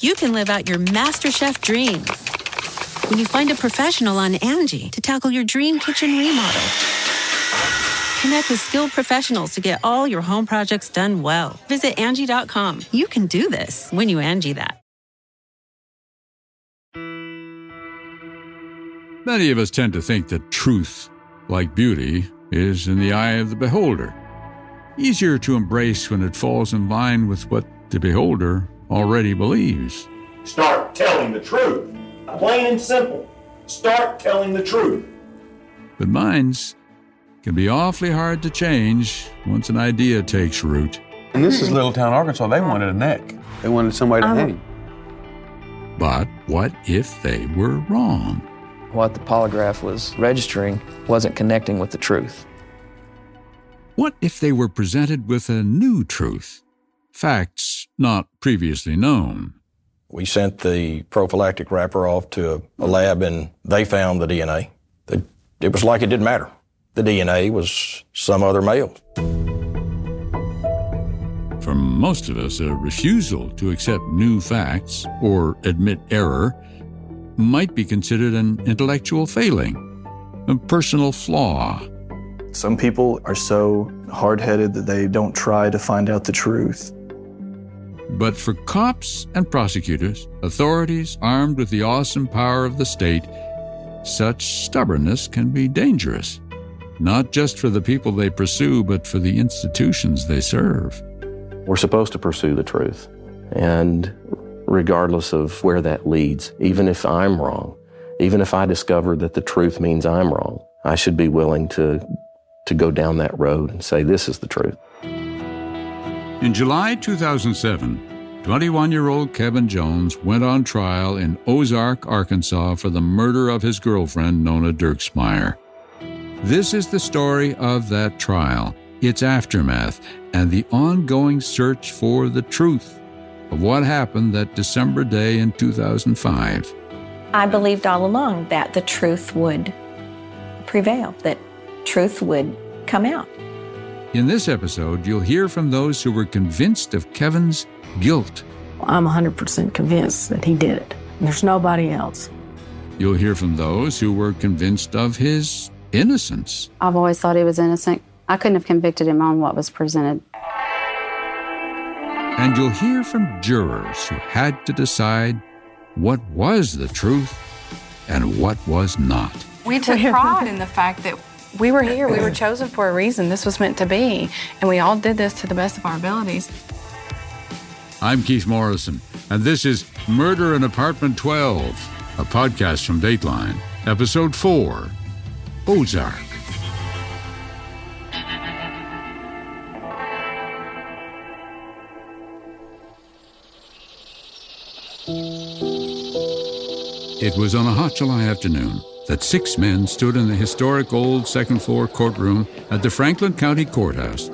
you can live out your MasterChef dreams when you find a professional on Angie to tackle your dream kitchen remodel. Connect with skilled professionals to get all your home projects done well. Visit Angie.com. You can do this when you Angie that. Many of us tend to think that truth, like beauty, is in the eye of the beholder. Easier to embrace when it falls in line with what the beholder already believes. Start telling the truth. Plain and simple. Start telling the truth. But minds can be awfully hard to change once an idea takes root. And this is Little Town, Arkansas. They wanted a neck. They wanted somebody to uh-huh. hang. But what if they were wrong? What the polygraph was registering wasn't connecting with the truth. What if they were presented with a new truth? Facts not previously known. We sent the prophylactic wrapper off to a lab and they found the DNA. It was like it didn't matter. The DNA was some other male. For most of us, a refusal to accept new facts or admit error might be considered an intellectual failing, a personal flaw. Some people are so hard headed that they don't try to find out the truth. But for cops and prosecutors, authorities armed with the awesome power of the state, such stubbornness can be dangerous, not just for the people they pursue, but for the institutions they serve. We're supposed to pursue the truth. And regardless of where that leads, even if I'm wrong, even if I discover that the truth means I'm wrong, I should be willing to, to go down that road and say, this is the truth. In July 2007, 21 year old Kevin Jones went on trial in Ozark, Arkansas for the murder of his girlfriend, Nona Dirksmeyer. This is the story of that trial, its aftermath, and the ongoing search for the truth of what happened that December day in 2005. I believed all along that the truth would prevail, that truth would come out. In this episode, you'll hear from those who were convinced of Kevin's guilt. I'm 100% convinced that he did it. There's nobody else. You'll hear from those who were convinced of his innocence. I've always thought he was innocent. I couldn't have convicted him on what was presented. And you'll hear from jurors who had to decide what was the truth and what was not. We took pride in the fact that we were here, we were chosen for a reason. This was meant to be, and we all did this to the best of our abilities. I'm Keith Morrison, and this is Murder in Apartment 12, a podcast from Dateline, Episode 4 Ozark. It was on a hot July afternoon that six men stood in the historic old second floor courtroom at the Franklin County Courthouse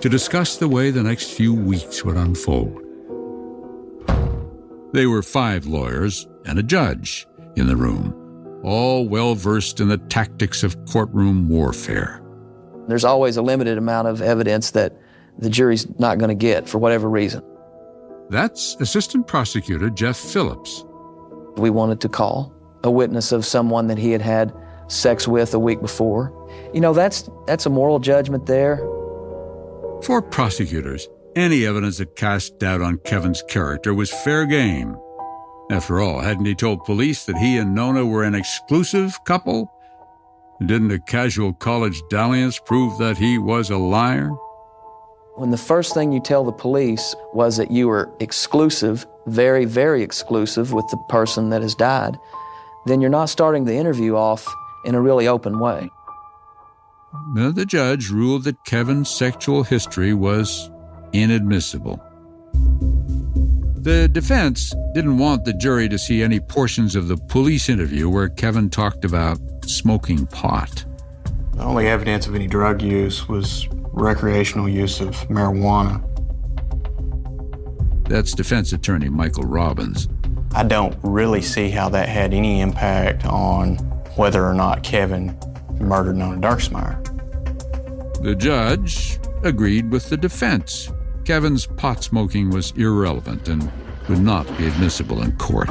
to discuss the way the next few weeks would unfold. They were five lawyers and a judge in the room, all well versed in the tactics of courtroom warfare. There's always a limited amount of evidence that the jury's not going to get for whatever reason. That's Assistant Prosecutor Jeff Phillips. We wanted to call a witness of someone that he had had sex with a week before. You know, that's, that's a moral judgment there. For prosecutors, any evidence that cast doubt on Kevin's character was fair game. After all, hadn't he told police that he and Nona were an exclusive couple? Didn't a casual college dalliance prove that he was a liar? When the first thing you tell the police was that you were exclusive, very, very exclusive with the person that has died, then you're not starting the interview off in a really open way. Now, the judge ruled that Kevin's sexual history was inadmissible. The defense didn't want the jury to see any portions of the police interview where Kevin talked about smoking pot. The only evidence of any drug use was recreational use of marijuana. That's defense attorney Michael Robbins. I don't really see how that had any impact on whether or not Kevin murdered Nona Dirksmeyer. The judge agreed with the defense. Kevin's pot smoking was irrelevant and would not be admissible in court.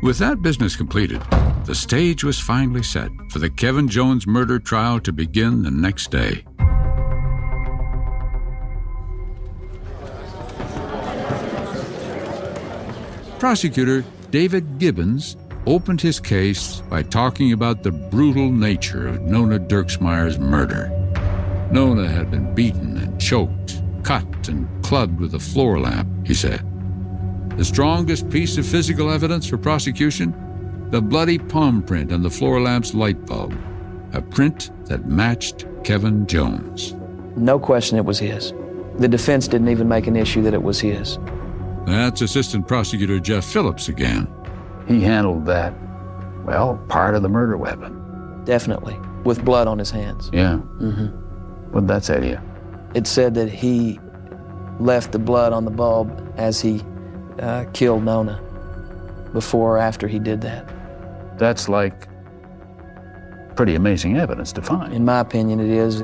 With that business completed, the stage was finally set for the Kevin Jones murder trial to begin the next day. Prosecutor David Gibbons opened his case by talking about the brutal nature of Nona Dirksmeyer's murder. Nona had been beaten and choked, cut and clubbed with a floor lamp, he said. The strongest piece of physical evidence for prosecution? The bloody palm print on the floor lamp's light bulb, a print that matched Kevin Jones. No question it was his. The defense didn't even make an issue that it was his. That's Assistant Prosecutor Jeff Phillips again. He handled that, well, part of the murder weapon. Definitely, with blood on his hands. Yeah. Mm-hmm. What'd that say to you? It said that he left the blood on the bulb as he uh, killed Nona before or after he did that. That's like pretty amazing evidence to find. In my opinion, it is.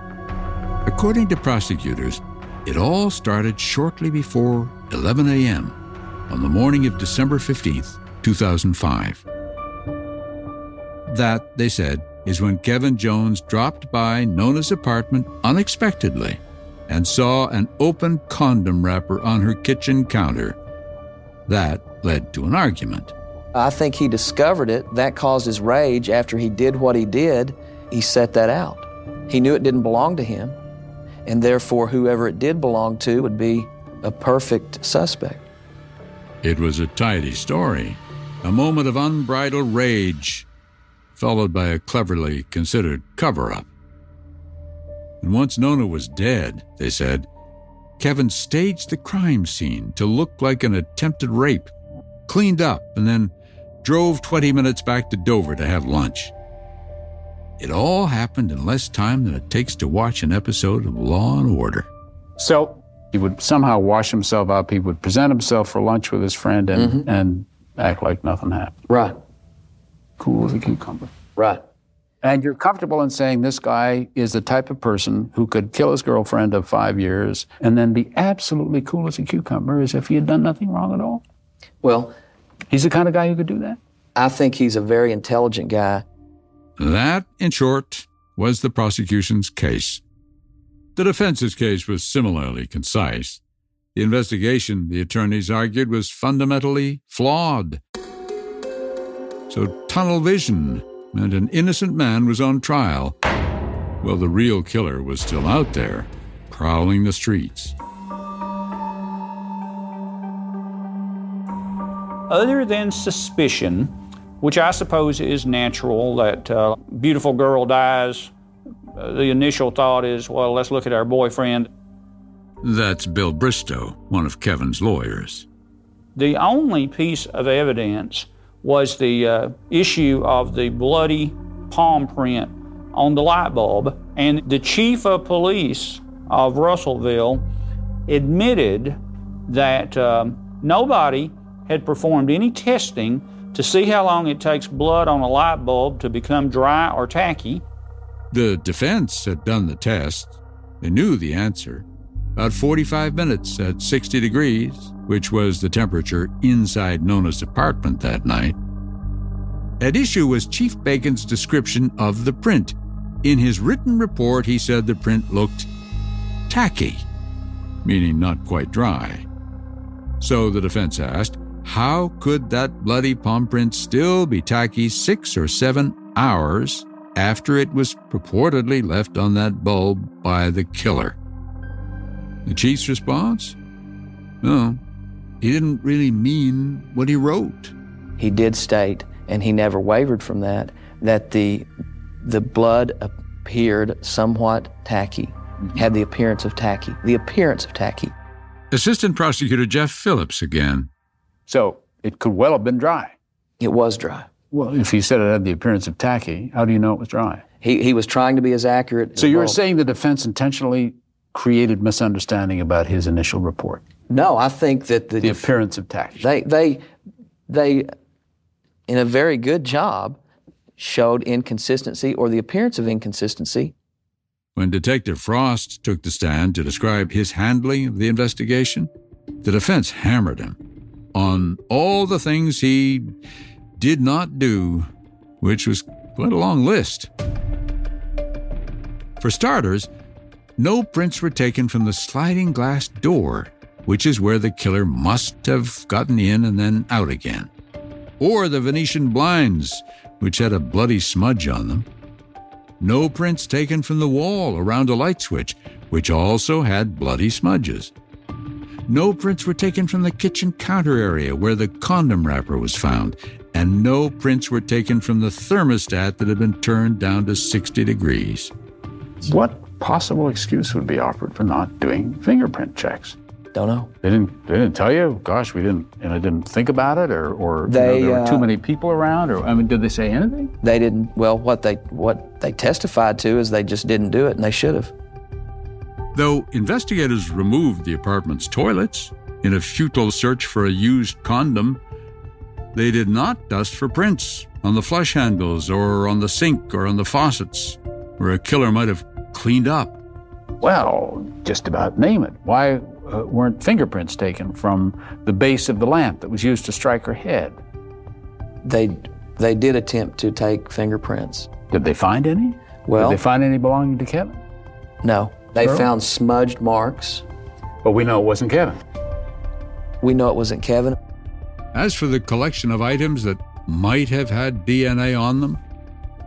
According to prosecutors, it all started shortly before 11 a.m. on the morning of December 15th, 2005. That, they said, is when Kevin Jones dropped by Nona's apartment unexpectedly and saw an open condom wrapper on her kitchen counter. That led to an argument. I think he discovered it. That caused his rage. After he did what he did, he set that out. He knew it didn't belong to him, and therefore, whoever it did belong to would be a perfect suspect. It was a tidy story, a moment of unbridled rage, followed by a cleverly considered cover up. And once Nona was dead, they said, Kevin staged the crime scene to look like an attempted rape, cleaned up, and then drove 20 minutes back to Dover to have lunch. It all happened in less time than it takes to watch an episode of Law and Order. So he would somehow wash himself up. He would present himself for lunch with his friend and, Mhm. and act like nothing happened. Right. Cool as a cucumber. Right. And you're comfortable in saying this guy is the type of person who could kill his girlfriend of five years and then be absolutely cool as a cucumber as if he had done nothing wrong at all? Well, he's the kind of guy who could do that. I think he's a very intelligent guy. That, in short, was the prosecution's case. The defense's case was similarly concise. The investigation, the attorneys argued, was fundamentally flawed. So, tunnel vision meant an innocent man was on trial, while the real killer was still out there, prowling the streets. Other than suspicion, which I suppose is natural, that uh, beautiful girl dies, uh, the initial thought is, well, let's look at our boyfriend. That's Bill Bristow, one of Kevin's lawyers. The only piece of evidence was the uh, issue of the bloody palm print on the light bulb. And the chief of police of Russellville admitted that um, nobody had performed any testing to see how long it takes blood on a light bulb to become dry or tacky. The defense had done the test. They knew the answer. About 45 minutes at 60 degrees, which was the temperature inside Nona's apartment that night. At issue was Chief Bacon's description of the print. In his written report, he said the print looked tacky, meaning not quite dry. So the defense asked, how could that bloody palm print still be tacky six or seven hours after it was purportedly left on that bulb by the killer? The chief's response? No, he didn't really mean what he wrote. He did state, and he never wavered from that, that the the blood appeared somewhat tacky, mm-hmm. had the appearance of tacky, the appearance of tacky. Assistant Prosecutor Jeff Phillips again. So it could well have been dry. It was dry. Well, if he said it had the appearance of tacky, how do you know it was dry? He, he was trying to be as accurate. So as you're well. saying the defense intentionally created misunderstanding about his initial report? No, I think that the, the appearance of tacky. They they they, in a very good job, showed inconsistency or the appearance of inconsistency. When Detective Frost took the stand to describe his handling of the investigation, The defense hammered him on all the things he did not do, which was quite a long list. For starters, no prints were taken from the sliding glass door, which is where the killer must have gotten in and then out again, or the Venetian blinds, which had a bloody smudge on them. No prints taken from the wall around a light switch, which also had bloody smudges. No prints were taken from the kitchen counter area where the condom wrapper was found, and no prints were taken from the thermostat that had been turned down to 60 degrees. What possible excuse would be offered for not doing fingerprint checks? Don't know. They didn't. They didn't tell you. Gosh, we didn't. And I didn't think about it, or, or They, you know, there were too uh, many people around, or I mean, did they say anything? They didn't. Well, what they what they testified to is they just didn't do it, and they should have. Though investigators removed the apartment's toilets in a futile search for a used condom, they did not dust for prints on the flush handles or on the sink or on the faucets, where a killer might have cleaned up. Well, just about name it. Why uh, weren't fingerprints taken from the base of the lamp that was used to strike her head? They they did attempt to take fingerprints. Did they find any? Well, did they find any belonging to Kevin? no. They Sure. found smudged marks. But we know it wasn't Kevin. We know it wasn't Kevin. As for the collection of items that might have had DNA on them,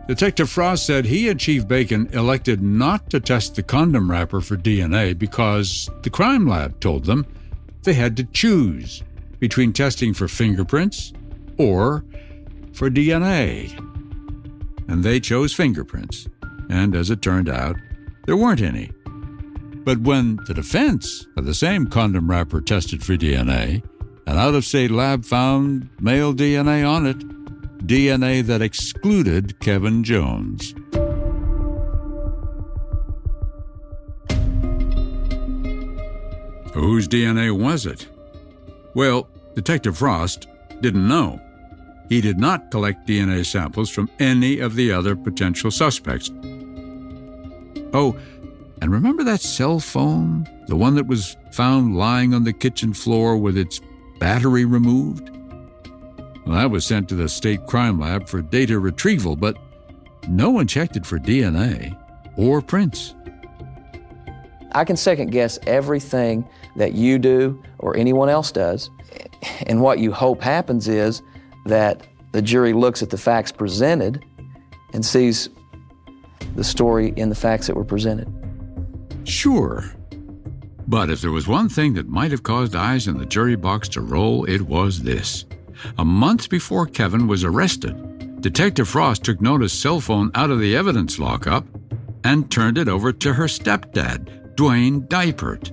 Detective Frost said he and Chief Bacon elected not to test the condom wrapper for DNA because the crime lab told them they had to choose between testing for fingerprints or for DNA. And they chose fingerprints, and as it turned out, there weren't any. But when the defense of the same condom wrapper tested for DNA, an out of state lab found male DNA on it, DNA that excluded Kevin Jones. Whose DNA was it? Well, Detective Frost didn't know. He did not collect DNA samples from any of the other potential suspects. Oh, and remember that cell phone? The one that was found lying on the kitchen floor with its battery removed? Well, that was sent to the state crime lab for data retrieval, but no one checked it for DNA or prints. I can second guess everything that you do or anyone else does. And what you hope happens is that the jury looks at the facts presented and sees the story in the facts that were presented. Sure. But if there was one thing that might have caused eyes in the jury box to roll, it was this. A month before Kevin was arrested, Detective Frost took Nona's cell phone out of the evidence lockup and turned it over to her stepdad, Dwayne Dipert.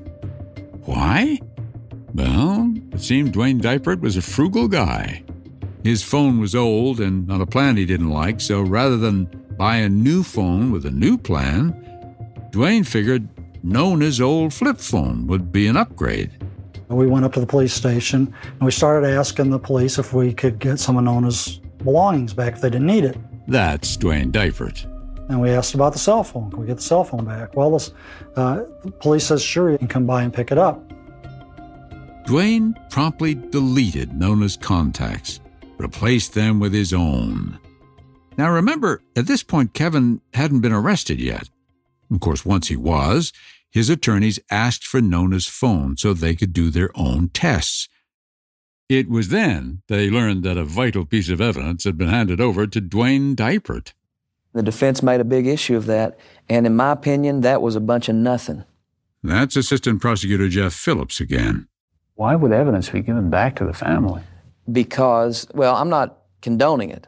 Why? Well, it seemed Dwayne Dipert was a frugal guy. His phone was old and on a plan he didn't like, so rather than buy a new phone with a new plan, Dwayne figured Nona's old flip phone would be an upgrade. We went up to the police station and we started asking the police if we could get some of Nona's belongings back if they didn't need it. That's Dwayne Dipert. And we asked about the cell phone. Can we get the cell phone back? Well, this, uh, the police says, sure, you can come by and pick it up. Dwayne promptly deleted Nona's contacts, replaced them with his own. Now remember, at this point, Kevin hadn't been arrested yet. Of course, once he was, his attorneys asked for Nona's phone so they could do their own tests. It was then they learned that a vital piece of evidence had been handed over to Dwayne Dipert. The defense made a big issue of that, and in my opinion, that was a bunch of nothing. That's Assistant Prosecutor Jeff Phillips again. Why would evidence be given back to the family? Because, well, I'm not condoning it,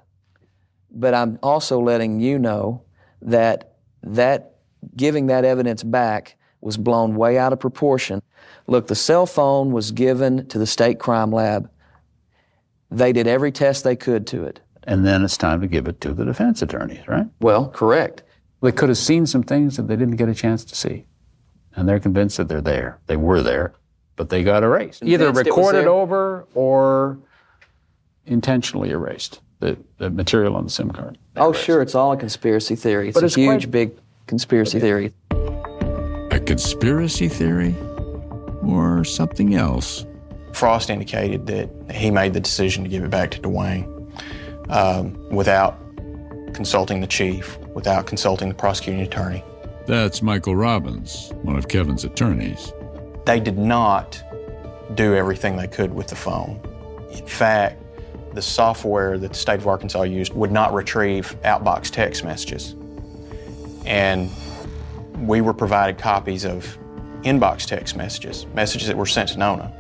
but I'm also letting you know that that giving that evidence back was blown way out of proportion. Look, the cell phone was given to the state crime lab. They did every test they could to it. And then it's time to give it to the defense attorneys, right? Well, correct. They could have seen some things that they didn't get a chance to see. And they're convinced that they're there. They were there, but they got erased. Either Convinced it was recorded over or intentionally erased, the, the material on the SIM card. Oh, sure, it's all a conspiracy theory. It's But a it's huge, quite- big conspiracy theory. Conspiracy theory? Or or something else? Frost indicated that he made the decision to give it back to Dwayne um, without consulting the chief, without consulting the prosecuting attorney. That's Michael Robbins, one of Kevin's attorneys. They did not do everything they could with the phone. In fact, the software that the state of Arkansas used would not retrieve outbox text messages. And we were provided copies of inbox text messages, messages that were sent to Nona,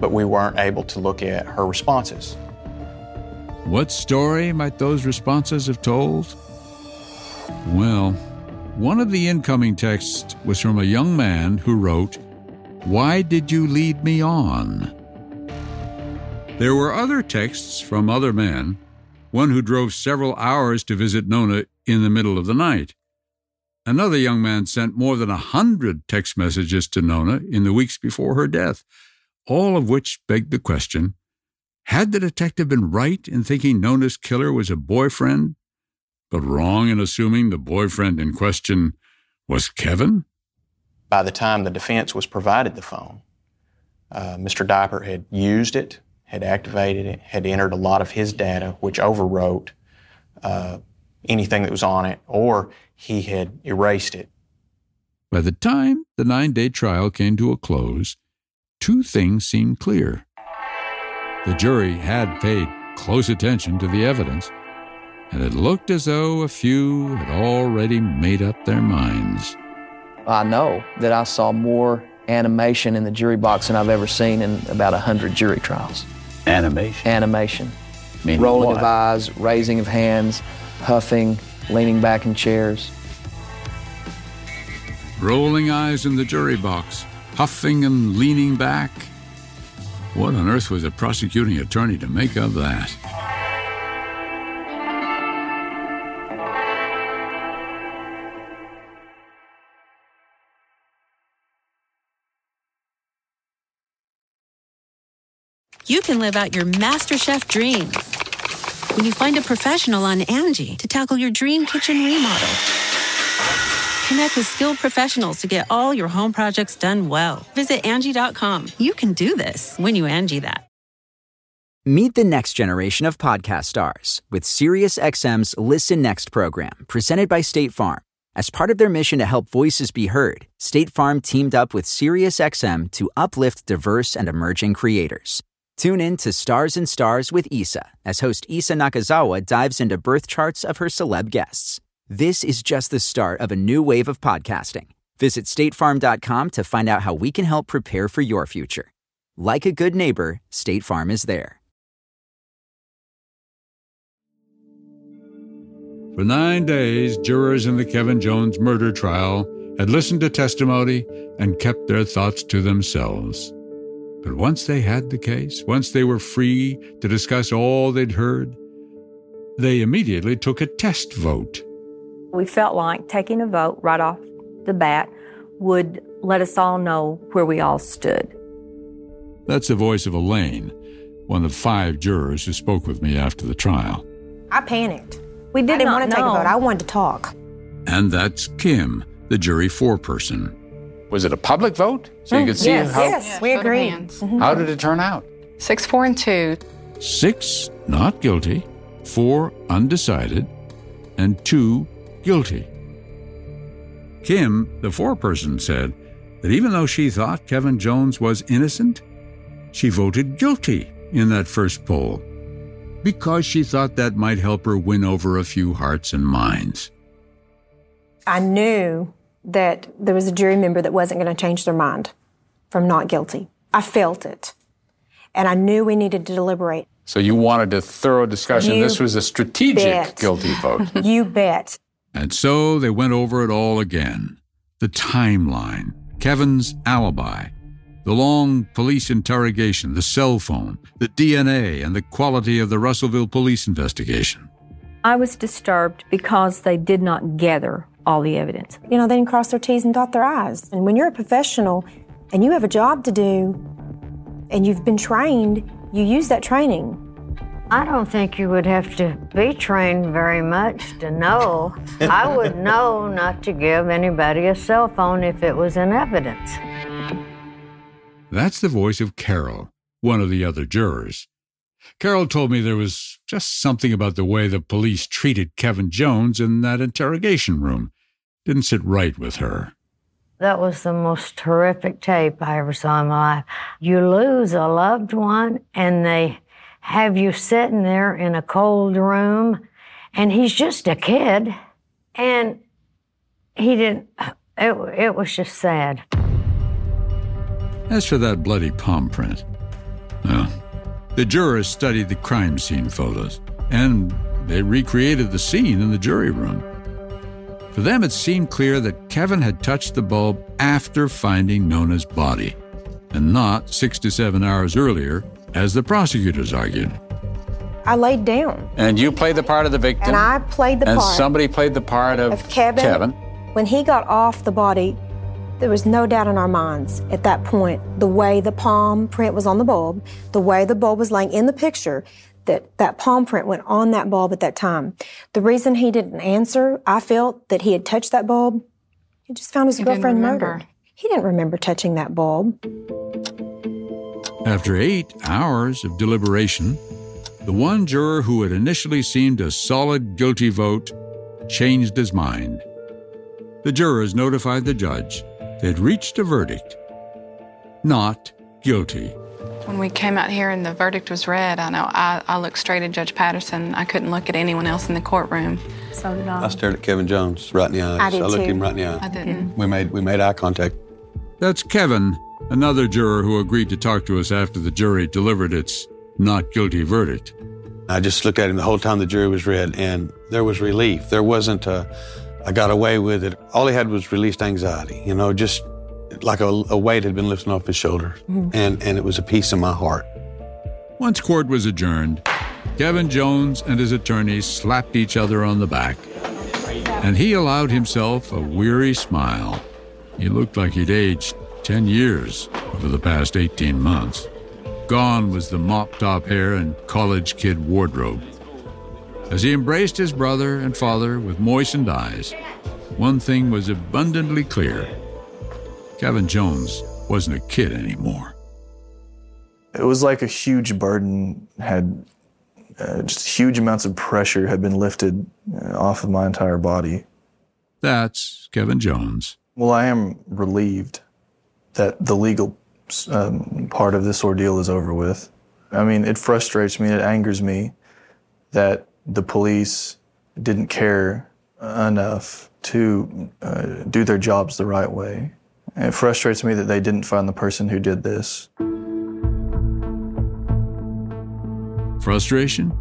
but we weren't able to look at her responses. What story might those responses have told? Well, one of the incoming texts was from a young man who wrote, Why did you lead me on? There were other texts from other men, one who drove several hours to visit Nona in the middle of the night. Another young man sent more than a hundred text messages to Nona in the weeks before her death, all of which begged the question had the detective been right in thinking Nona's killer was a boyfriend, but wrong in assuming the boyfriend in question was Kevin? By the time the defense was provided the phone, uh, Mr. Dipert had used it, had activated it, had entered a lot of his data, which overwrote uh, anything that was on it, or he had erased it. By the time the nine day trial came to a close, two things seemed clear. The jury had paid close attention to the evidence, and it looked as though a few had already made up their minds. I know that I saw more animation in the jury box than I've ever seen in about a hundred jury trials. Animation? Animation. Meaning Rolling what? of eyes, raising of hands, huffing, leaning back in chairs. Rolling eyes in the jury box, huffing and leaning back. What on earth was a prosecuting attorney to make of that? You can live out your MasterChef dreams when you find a professional on Angie to tackle your dream kitchen remodel. Connect with skilled professionals to get all your home projects done well. Visit Angie.com. You can do this when you Angie that. Meet the next generation of podcast stars with SiriusXM's Listen Next program, presented by State Farm. As part of their mission to help voices be heard, State Farm teamed up with SiriusXM to uplift diverse and emerging creators. Tune in to Stars and Stars with Issa as host Issa Nakazawa dives into birth charts of her celeb guests. This is just the start of a new wave of podcasting. Visit statefarm.com to find out how we can help prepare for your future. Like a good neighbor, State Farm is there. For nine days, jurors in the Kevin Jones murder trial had listened to testimony and kept their thoughts to themselves. But once they had the case, once they were free to discuss all they'd heard, they immediately took a test vote. We felt like taking a vote right off the bat would let us all know where we all stood. That's the voice of Elaine, one of five jurors who spoke with me after the trial. I panicked. We didn't not want to take a vote. I wanted to talk. And that's Kim, the jury foreperson. Was it a public vote? So you hmm. could see yes, how, yes, we vote agree. hands. Mm-hmm. how did it turn out? Six, four, and two. Six not guilty, four undecided, and two guilty. Kim, the foreperson, said that even though she thought Kevin Jones was innocent, she voted guilty in that first poll because she thought that might help her win over a few hearts and minds. I knew that there was a jury member that wasn't going to change their mind from not guilty. I felt it. And I knew we needed to deliberate. So you wanted a thorough discussion. You this was a strategic bet. guilty vote. You bet. And so they went over it all again the timeline, Kevin's alibi, the long police interrogation, the cell phone, the DNA, and the quality of the Russellville police investigation. I was disturbed because they did not gather all the evidence. You know, they didn't cross their T's and dot their I's. And when you're a professional and you have a job to do and you've been trained, you use that training. I don't think you would have to be trained very much to know. I would know not to give anybody a cell phone if it was in evidence. That's the voice of Carol, one of the other jurors. Carol told me there was just something about the way the police treated Kevin Jones in that interrogation room. Didn't sit right with her. That was the most horrific tape I ever saw in my life. You lose a loved one, and they have you sitting there in a cold room, and he's just a kid, and he didn't. It, it was just sad. As for that bloody palm print, well, the jurors studied the crime scene photos, and they recreated the scene in the jury room. For them, it seemed clear that Kevin had touched the bulb after finding Nona's body, and not six to seven hours earlier, as the prosecutors argued. I laid down. And you played the part of the victim. And I played the and part. somebody played the part of, of Kevin. Kevin. When he got off the body, there was no doubt in our minds at that point, the way the palm print was on the bulb, the way the bulb was laying in the picture, that that palm print went on that bulb at that time. The reason he didn't answer, I felt that he had touched that bulb. He just found his He girlfriend murdered. He didn't remember touching that bulb. After eight hours of deliberation, the one juror who had initially seemed a solid guilty vote changed his mind. The jurors notified the judge they'd reached a verdict not guilty. When we came out here and the verdict was read, I know I, I looked straight at Judge Patterson. I couldn't look at anyone else in the courtroom. So did I I stared at Kevin Jones right in the eyes. I did looked too. him right in the eye. I didn't. We made we made eye contact. That's Kevin, another juror who agreed to talk to us after the jury delivered its not guilty verdict. I just looked at him the whole time the jury was read, and there was relief. There wasn't a, I got away with it. All he had was released anxiety, you know, just like a, a weight had been lifted off his shoulders. Mhm. And, and it was a peace in my heart. Once court was adjourned, Kevin Jones and his attorneys slapped each other on the back, and he allowed himself a weary smile. He looked like he'd aged 10 years over the past 18 months. Gone was the mop top hair and college kid wardrobe. As he embraced his brother and father with moistened eyes, one thing was abundantly clear Kevin Jones wasn't a kid anymore. It was like a huge burden had, uh, just huge amounts of pressure had been lifted uh, off of my entire body. That's Kevin Jones. Well, I am relieved that the legal um, part of this ordeal is over with. I mean, it frustrates me, it angers me that the police didn't care enough to uh, do their jobs the right way. It frustrates me that they didn't find the person who did this. Frustration?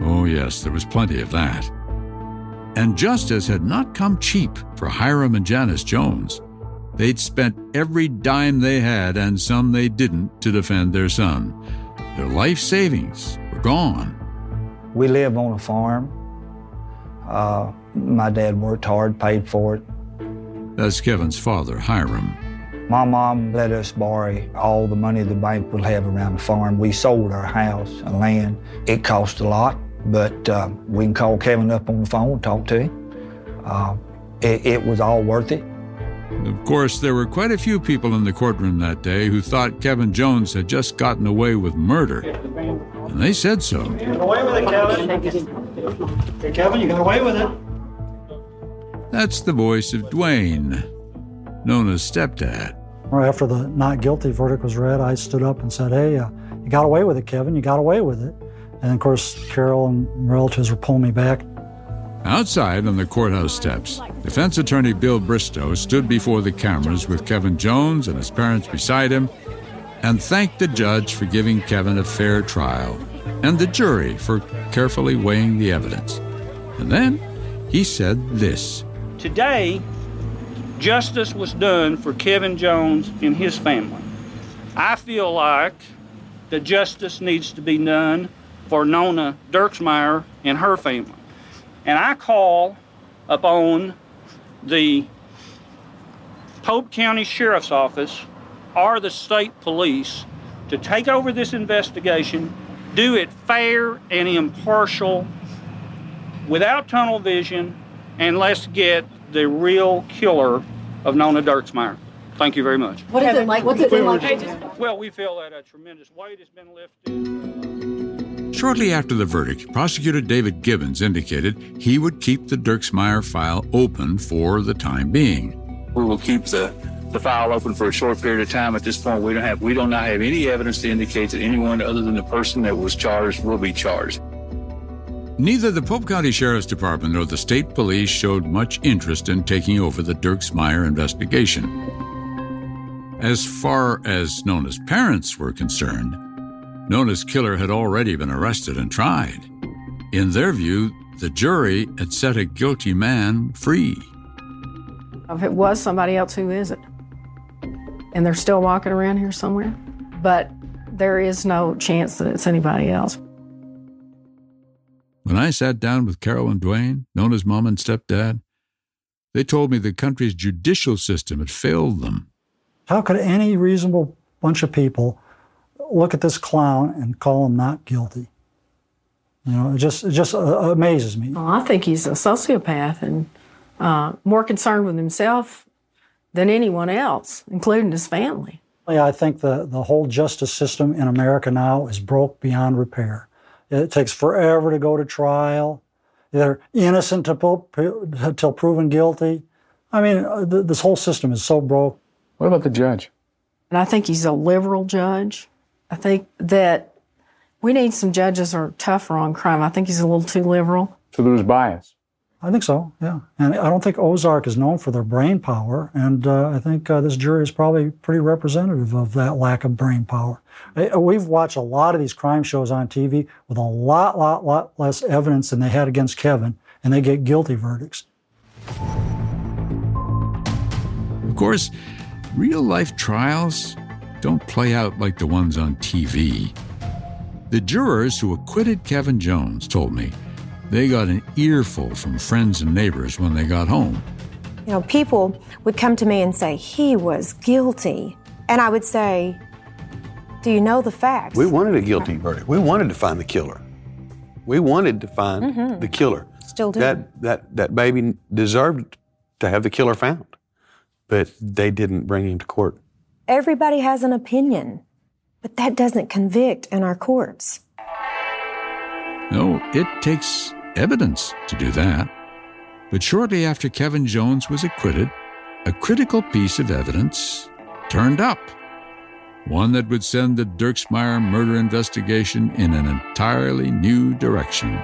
Oh, yes, there was plenty of that. And justice had not come cheap for Hiram and Janice Jones. They'd spent every dime they had and some they didn't to defend their son. Their life savings were gone. We live on a farm. Uh, my dad worked hard, paid for it. That's Kevin's father, Hiram. My mom let us borrow all the money the bank would have around the farm. We sold our house and land. It cost a lot, but uh, we can call Kevin up on the phone and talk to him. Uh, it, it was all worth it. Of course, there were quite a few people in the courtroom that day who thought Kevin Jones had just gotten away with murder. And they said so. You got away with it, Kevin. Hey, Kevin, you got away with it. That's the voice of Dwayne, known as stepdad. After the not guilty verdict was read, I stood up and said, Hey, uh, you got away with it, Kevin. You got away with it. And of course, Carol and relatives were pulling me back. Outside on the courthouse steps, defense attorney Bill Bristow stood before the cameras with Kevin Jones and his parents beside him and thanked the judge for giving Kevin a fair trial and the jury for carefully weighing the evidence. And then he said this Today, justice was done for Kevin Jones and his family. I feel like the justice needs to be done for Nona Dirksmeyer and her family. And I call upon the Pope County Sheriff's Office or the state police to take over this investigation, do it fair and impartial, without tunnel vision, and let's get the real killer of Nona Dirksmeyer. Thank you very much. What is it like? What's it been like? Well, we feel that a tremendous weight has been lifted. Shortly after the verdict, prosecutor David Gibbons indicated he would keep the Dirksmeyer file open for the time being. We will keep the, the file open for a short period of time. At this point, we don't have we do not have any evidence to indicate that anyone other than the person that was charged will be charged. Neither the Pope County Sheriff's Department nor the state police showed much interest in taking over the Dirksmeyer investigation. As far as Nona's parents were concerned, Nona's killer had already been arrested and tried. In their view, the jury had set a guilty man free. If it was somebody else, who is it? And they're still walking around here somewhere. But there is no chance that it's anybody else. When I sat down with Carol and Dwayne, known as mom and stepdad, they told me the country's judicial system had failed them. How could any reasonable bunch of people look at this clown and call him not guilty? You know, it just it just uh, amazes me. Well, I think he's a sociopath and uh, more concerned with himself than anyone else, including his family. Yeah, I think the, the whole justice system in America now is broke beyond repair. It takes forever to go to trial. They're innocent until proven guilty. I mean, uh, this whole system is so broke. What about the judge? And I think he's a liberal judge. I think that we need some judges who are tougher on crime. I think he's a little too liberal. So there was bias. I think so, yeah. And I don't think Ozark is known for their brain power. And uh, I think uh, this jury is probably pretty representative of that lack of brain power. Uh, we've watched a lot of these crime shows on TV with a lot, lot, lot less evidence than they had against Kevin, and they get guilty verdicts. Of course, real life trials don't play out like the ones on TV. The jurors who acquitted Kevin Jones told me they got an earful from friends and neighbors when they got home. You know, people would come to me and say, he was guilty. And I would say, do you know the facts? We wanted a guilty verdict. We wanted to find the killer. We wanted to find Mhm. the killer. Still do. That, that, that baby deserved to have the killer found, but they didn't bring him to court. Everybody has an opinion, but that doesn't convict in our courts. No, it takes evidence to do that. But shortly after Kevin Jones was acquitted, a critical piece of evidence turned up. One that would send the Dirksmeyer murder investigation in an entirely new direction.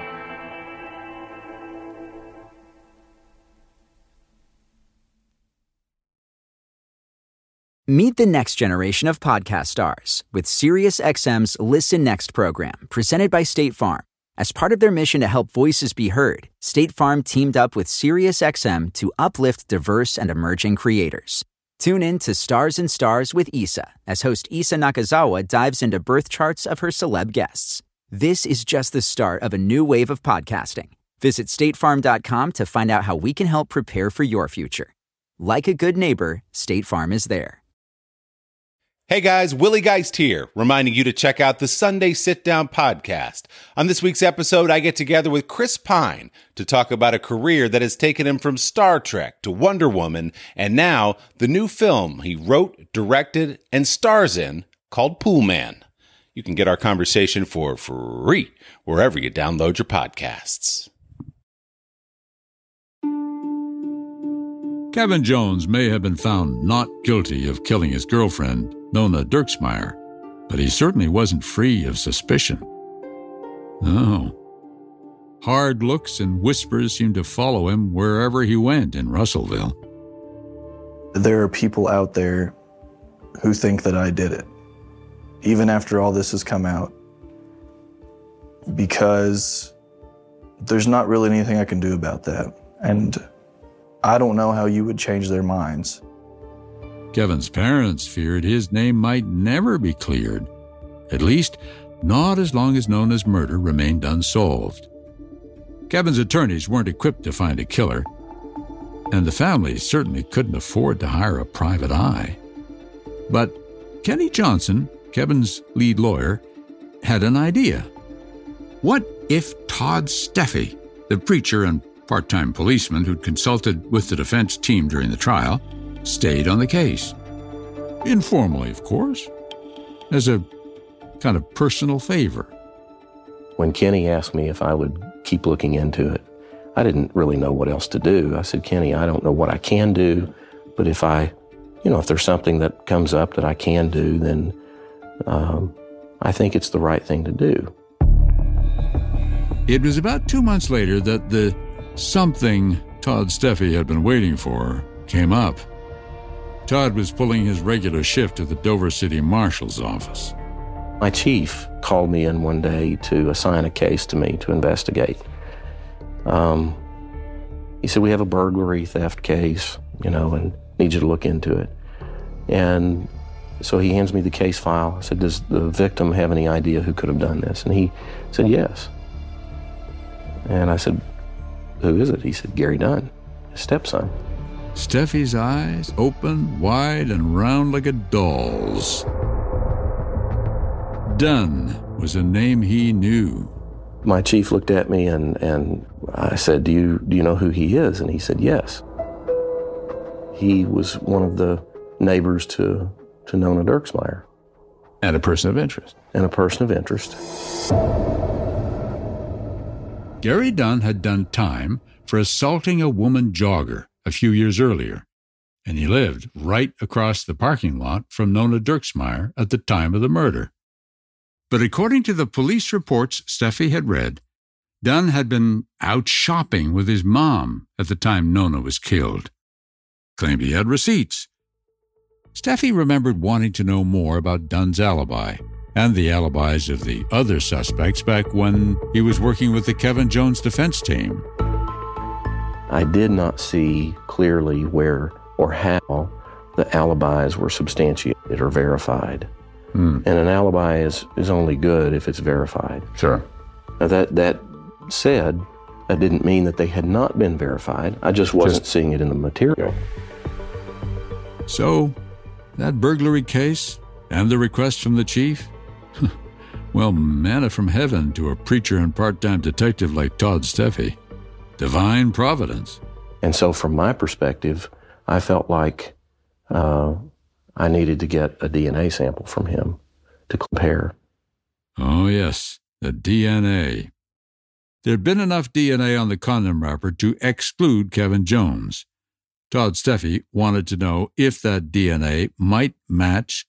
Meet the next generation of podcast stars with SiriusXM's Listen Next program, presented by State Farm. As part of their mission to help voices be heard, State Farm teamed up with SiriusXM to uplift diverse and emerging creators. Tune in to Stars and Stars with Issa as host Issa Nakazawa dives into birth charts of her celeb guests. This is just the start of a new wave of podcasting. Visit statefarm.com to find out how we can help prepare for your future. Like a good neighbor, State Farm is there. Hey guys, Willie Geist here, reminding you to check out the Sunday Sit Down podcast. On this week's episode, I get together with Chris Pine to talk about a career that has taken him from Star Trek to Wonder Woman and now the new film he wrote, directed, and stars in called Pool Man. You can get our conversation for free wherever you download your podcasts. Kevin Jones may have been found not guilty of killing his girlfriend, Nona Dirksmeyer, but he certainly wasn't free of suspicion. No. Hard looks and whispers seemed to follow him wherever he went in Russellville. There are people out there who think that I did it, even after all this has come out, because there's not really anything I can do about that. And I don't know how you would change their minds. Kevin's parents feared his name might never be cleared, at least not as long as Nona's murder remained unsolved. Kevin's attorneys weren't equipped to find a killer, and the family certainly couldn't afford to hire a private eye. But Kenny Johnson, Kevin's lead lawyer, had an idea. What if Todd Steffey, the preacher and part time policeman who'd consulted with the defense team during the trial, stayed on the case? Informally, of course, as a kind of personal favor. When Kenny asked me if I would keep looking into it, I didn't really know what else to do. I said, Kenny, I don't know what I can do, but if I, you know, if there's something that comes up that I can do, then um, I think it's the right thing to do. It was about two months later that the something Todd Steffey had been waiting for came up. Todd was pulling his regular shift at the Dover City Marshal's office. My chief called me in one day to assign a case to me to investigate. Um, he said, We have a burglary theft case, you know, and need you to look into it. And so he hands me the case file. I said, Does the victim have any idea who could have done this? And he said, Yes. And I said, Who is it? He said, Gary Dunn, his stepson. Steffey's eyes opened wide and round like a doll's. Dunn was a name he knew. My chief looked at me and, and I said, do you, do you know who he is? And he said, Yes. He was one of the neighbors to, to Nona Dirksmeyer. And a person of interest. And a person of interest. Gary Dunn had done time for assaulting a woman jogger a few years earlier, and he lived right across the parking lot from Nona Dirksmeyer at the time of the murder. But according to the police reports Steffey had read, Dunn had been out shopping with his mom at the time Nona was killed. Claimed he had receipts. Steffey remembered wanting to know more about Dunn's alibi and the alibis of the other suspects back when he was working with the Kevin Jones defense team. I did not see clearly where or how the alibis were substantiated or verified. Hmm. And an alibi is, is only good if it's verified. Sure. Now that that said, that didn't mean that they had not been verified. I just wasn't Just- seeing it in the material. So, that burglary case and the request from the chief? well, manna from heaven to a preacher and part time detective like Todd Steffey. Divine providence. And so, from my perspective, I felt like uh, I needed to get a DNA sample from him to compare. Oh, yes, the DNA. There'd been enough DNA on the condom wrapper to exclude Kevin Jones. Todd Steffey wanted to know if that DNA might match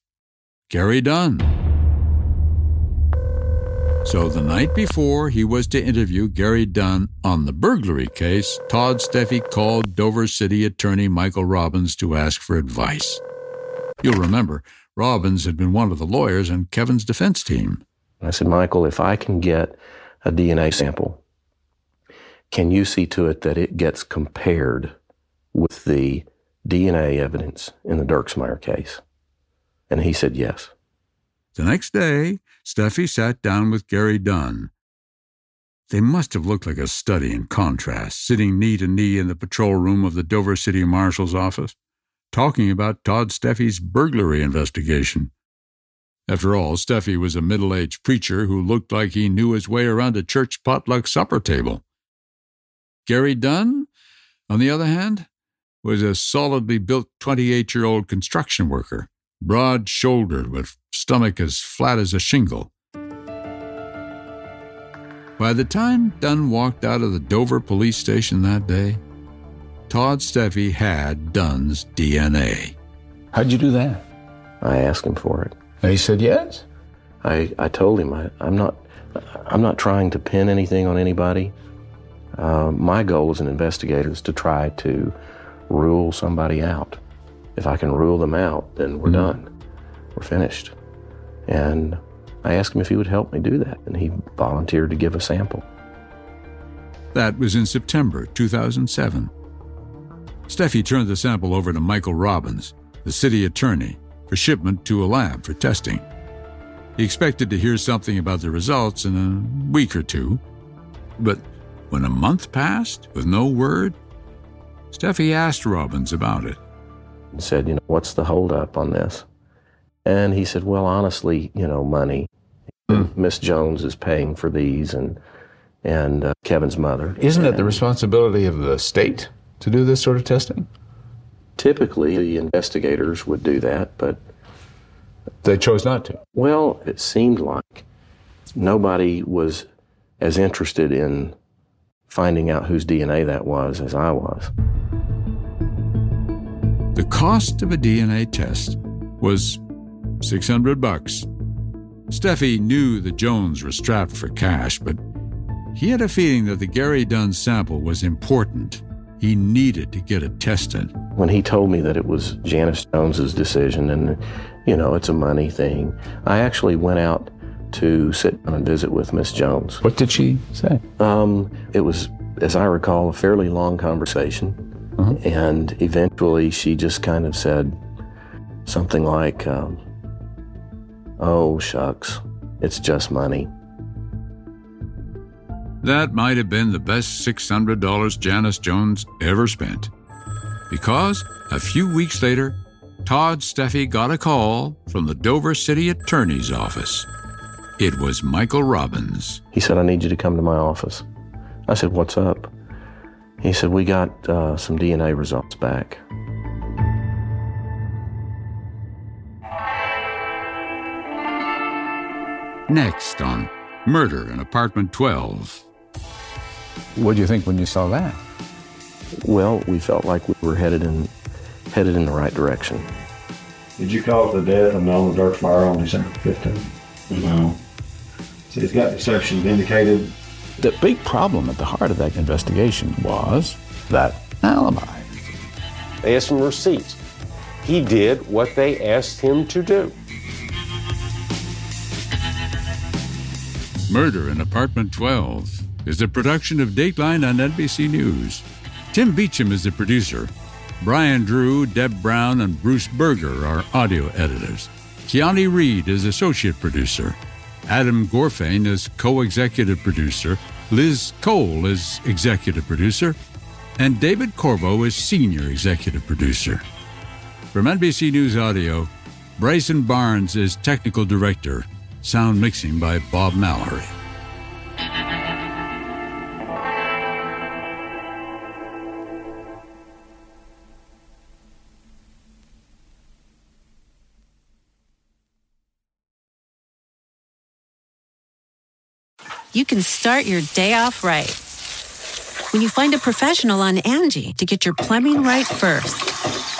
Gary Dunn. So the night before he was to interview Gary Dunn on the burglary case, Todd Steffey called Dover City Attorney Michael Robbins to ask for advice. You'll remember, Robbins had been one of the lawyers on Kevin's defense team. I said, Michael, if I can get a DNA sample, can you see to it that it gets compared with the DNA evidence in the Dirksmeyer case? And he said yes. The next day, Steffey sat down with Gary Dunn. They must have looked like a study in contrast, sitting knee to knee in the patrol room of the Dover City Marshal's office, talking about Todd Steffey's burglary investigation. After all, Steffey was a middle aged preacher who looked like he knew his way around a church potluck supper table. Gary Dunn, on the other hand, was a solidly built 28 year old construction worker, broad shouldered with stomach as flat as a shingle. By the time Dunn walked out of the Dover police station that day, Todd Steffey had Dunn's DNA. How'd you do that? I asked him for it. And he said yes. I, I told him I, I'm not I'm not trying to pin anything on anybody. Uh, my goal as an investigator is to try to rule somebody out. If I can rule them out, then we're done. We're finished. And I asked him if he would help me do that, and he volunteered to give a sample. That was in September 2007. Steffey turned the sample over to Michael Robbins, the city attorney, for shipment to a lab for testing. He expected to hear something about the results in a week or two, but when a month passed with no word, Steffey asked Robbins about it. and said, you know, what's the holdup on this? And he said, well, honestly, you know, money. Miss Jones is paying for these, and and uh, Kevin's mother. Isn't it the responsibility of the state to do this sort of testing? Typically, the investigators would do that, but They chose not to. Well, it seemed like nobody was as interested in finding out whose DNA that was as I was. The cost of a DNA test was 600 bucks. Steffey knew the Jones were strapped for cash, but he had a feeling that the Gary Dunn sample was important. He needed to get it tested. When he told me that it was Janice Jones's decision and, you know, it's a money thing, I actually went out to sit down and visit with Miss Jones. What did she say? Um, it was, as I recall, a fairly long conversation. Uh-huh. And eventually she just kind of said something like, um, Oh, shucks, it's just money. That might have been the best $600 Janice Jones ever spent. Because a few weeks later, Todd Steffey got a call from the Dover City Attorney's Office. It was Michael Robbins. He said, I need you to come to my office. I said, What's up? He said, We got uh, some DNA results back. Next on Murder in Apartment 12. What do you think when you saw that? Well, we felt like we were headed in headed in the right direction. Did you cause the death of Nona Dirksmeyer on December 15th? No. So he's got deception vindicated. The big problem at the heart of that investigation was that alibi. They asked him receipts. He did what they asked him to do. Murder in Apartment 12 is a production of Dateline on NBC News. Tim Beecham is the producer. Brian Drew, Deb Brown, and Bruce Berger are audio editors. Keani Reed is associate producer. Adam Gorfain is co executive producer. Liz Cole is executive producer. And David Corvo is senior executive producer. From NBC News Audio, Bryson Barnes is technical director. Sound mixing by Bob Mallory. you can start your day off right. When you find a professional on Angie to get your plumbing right first.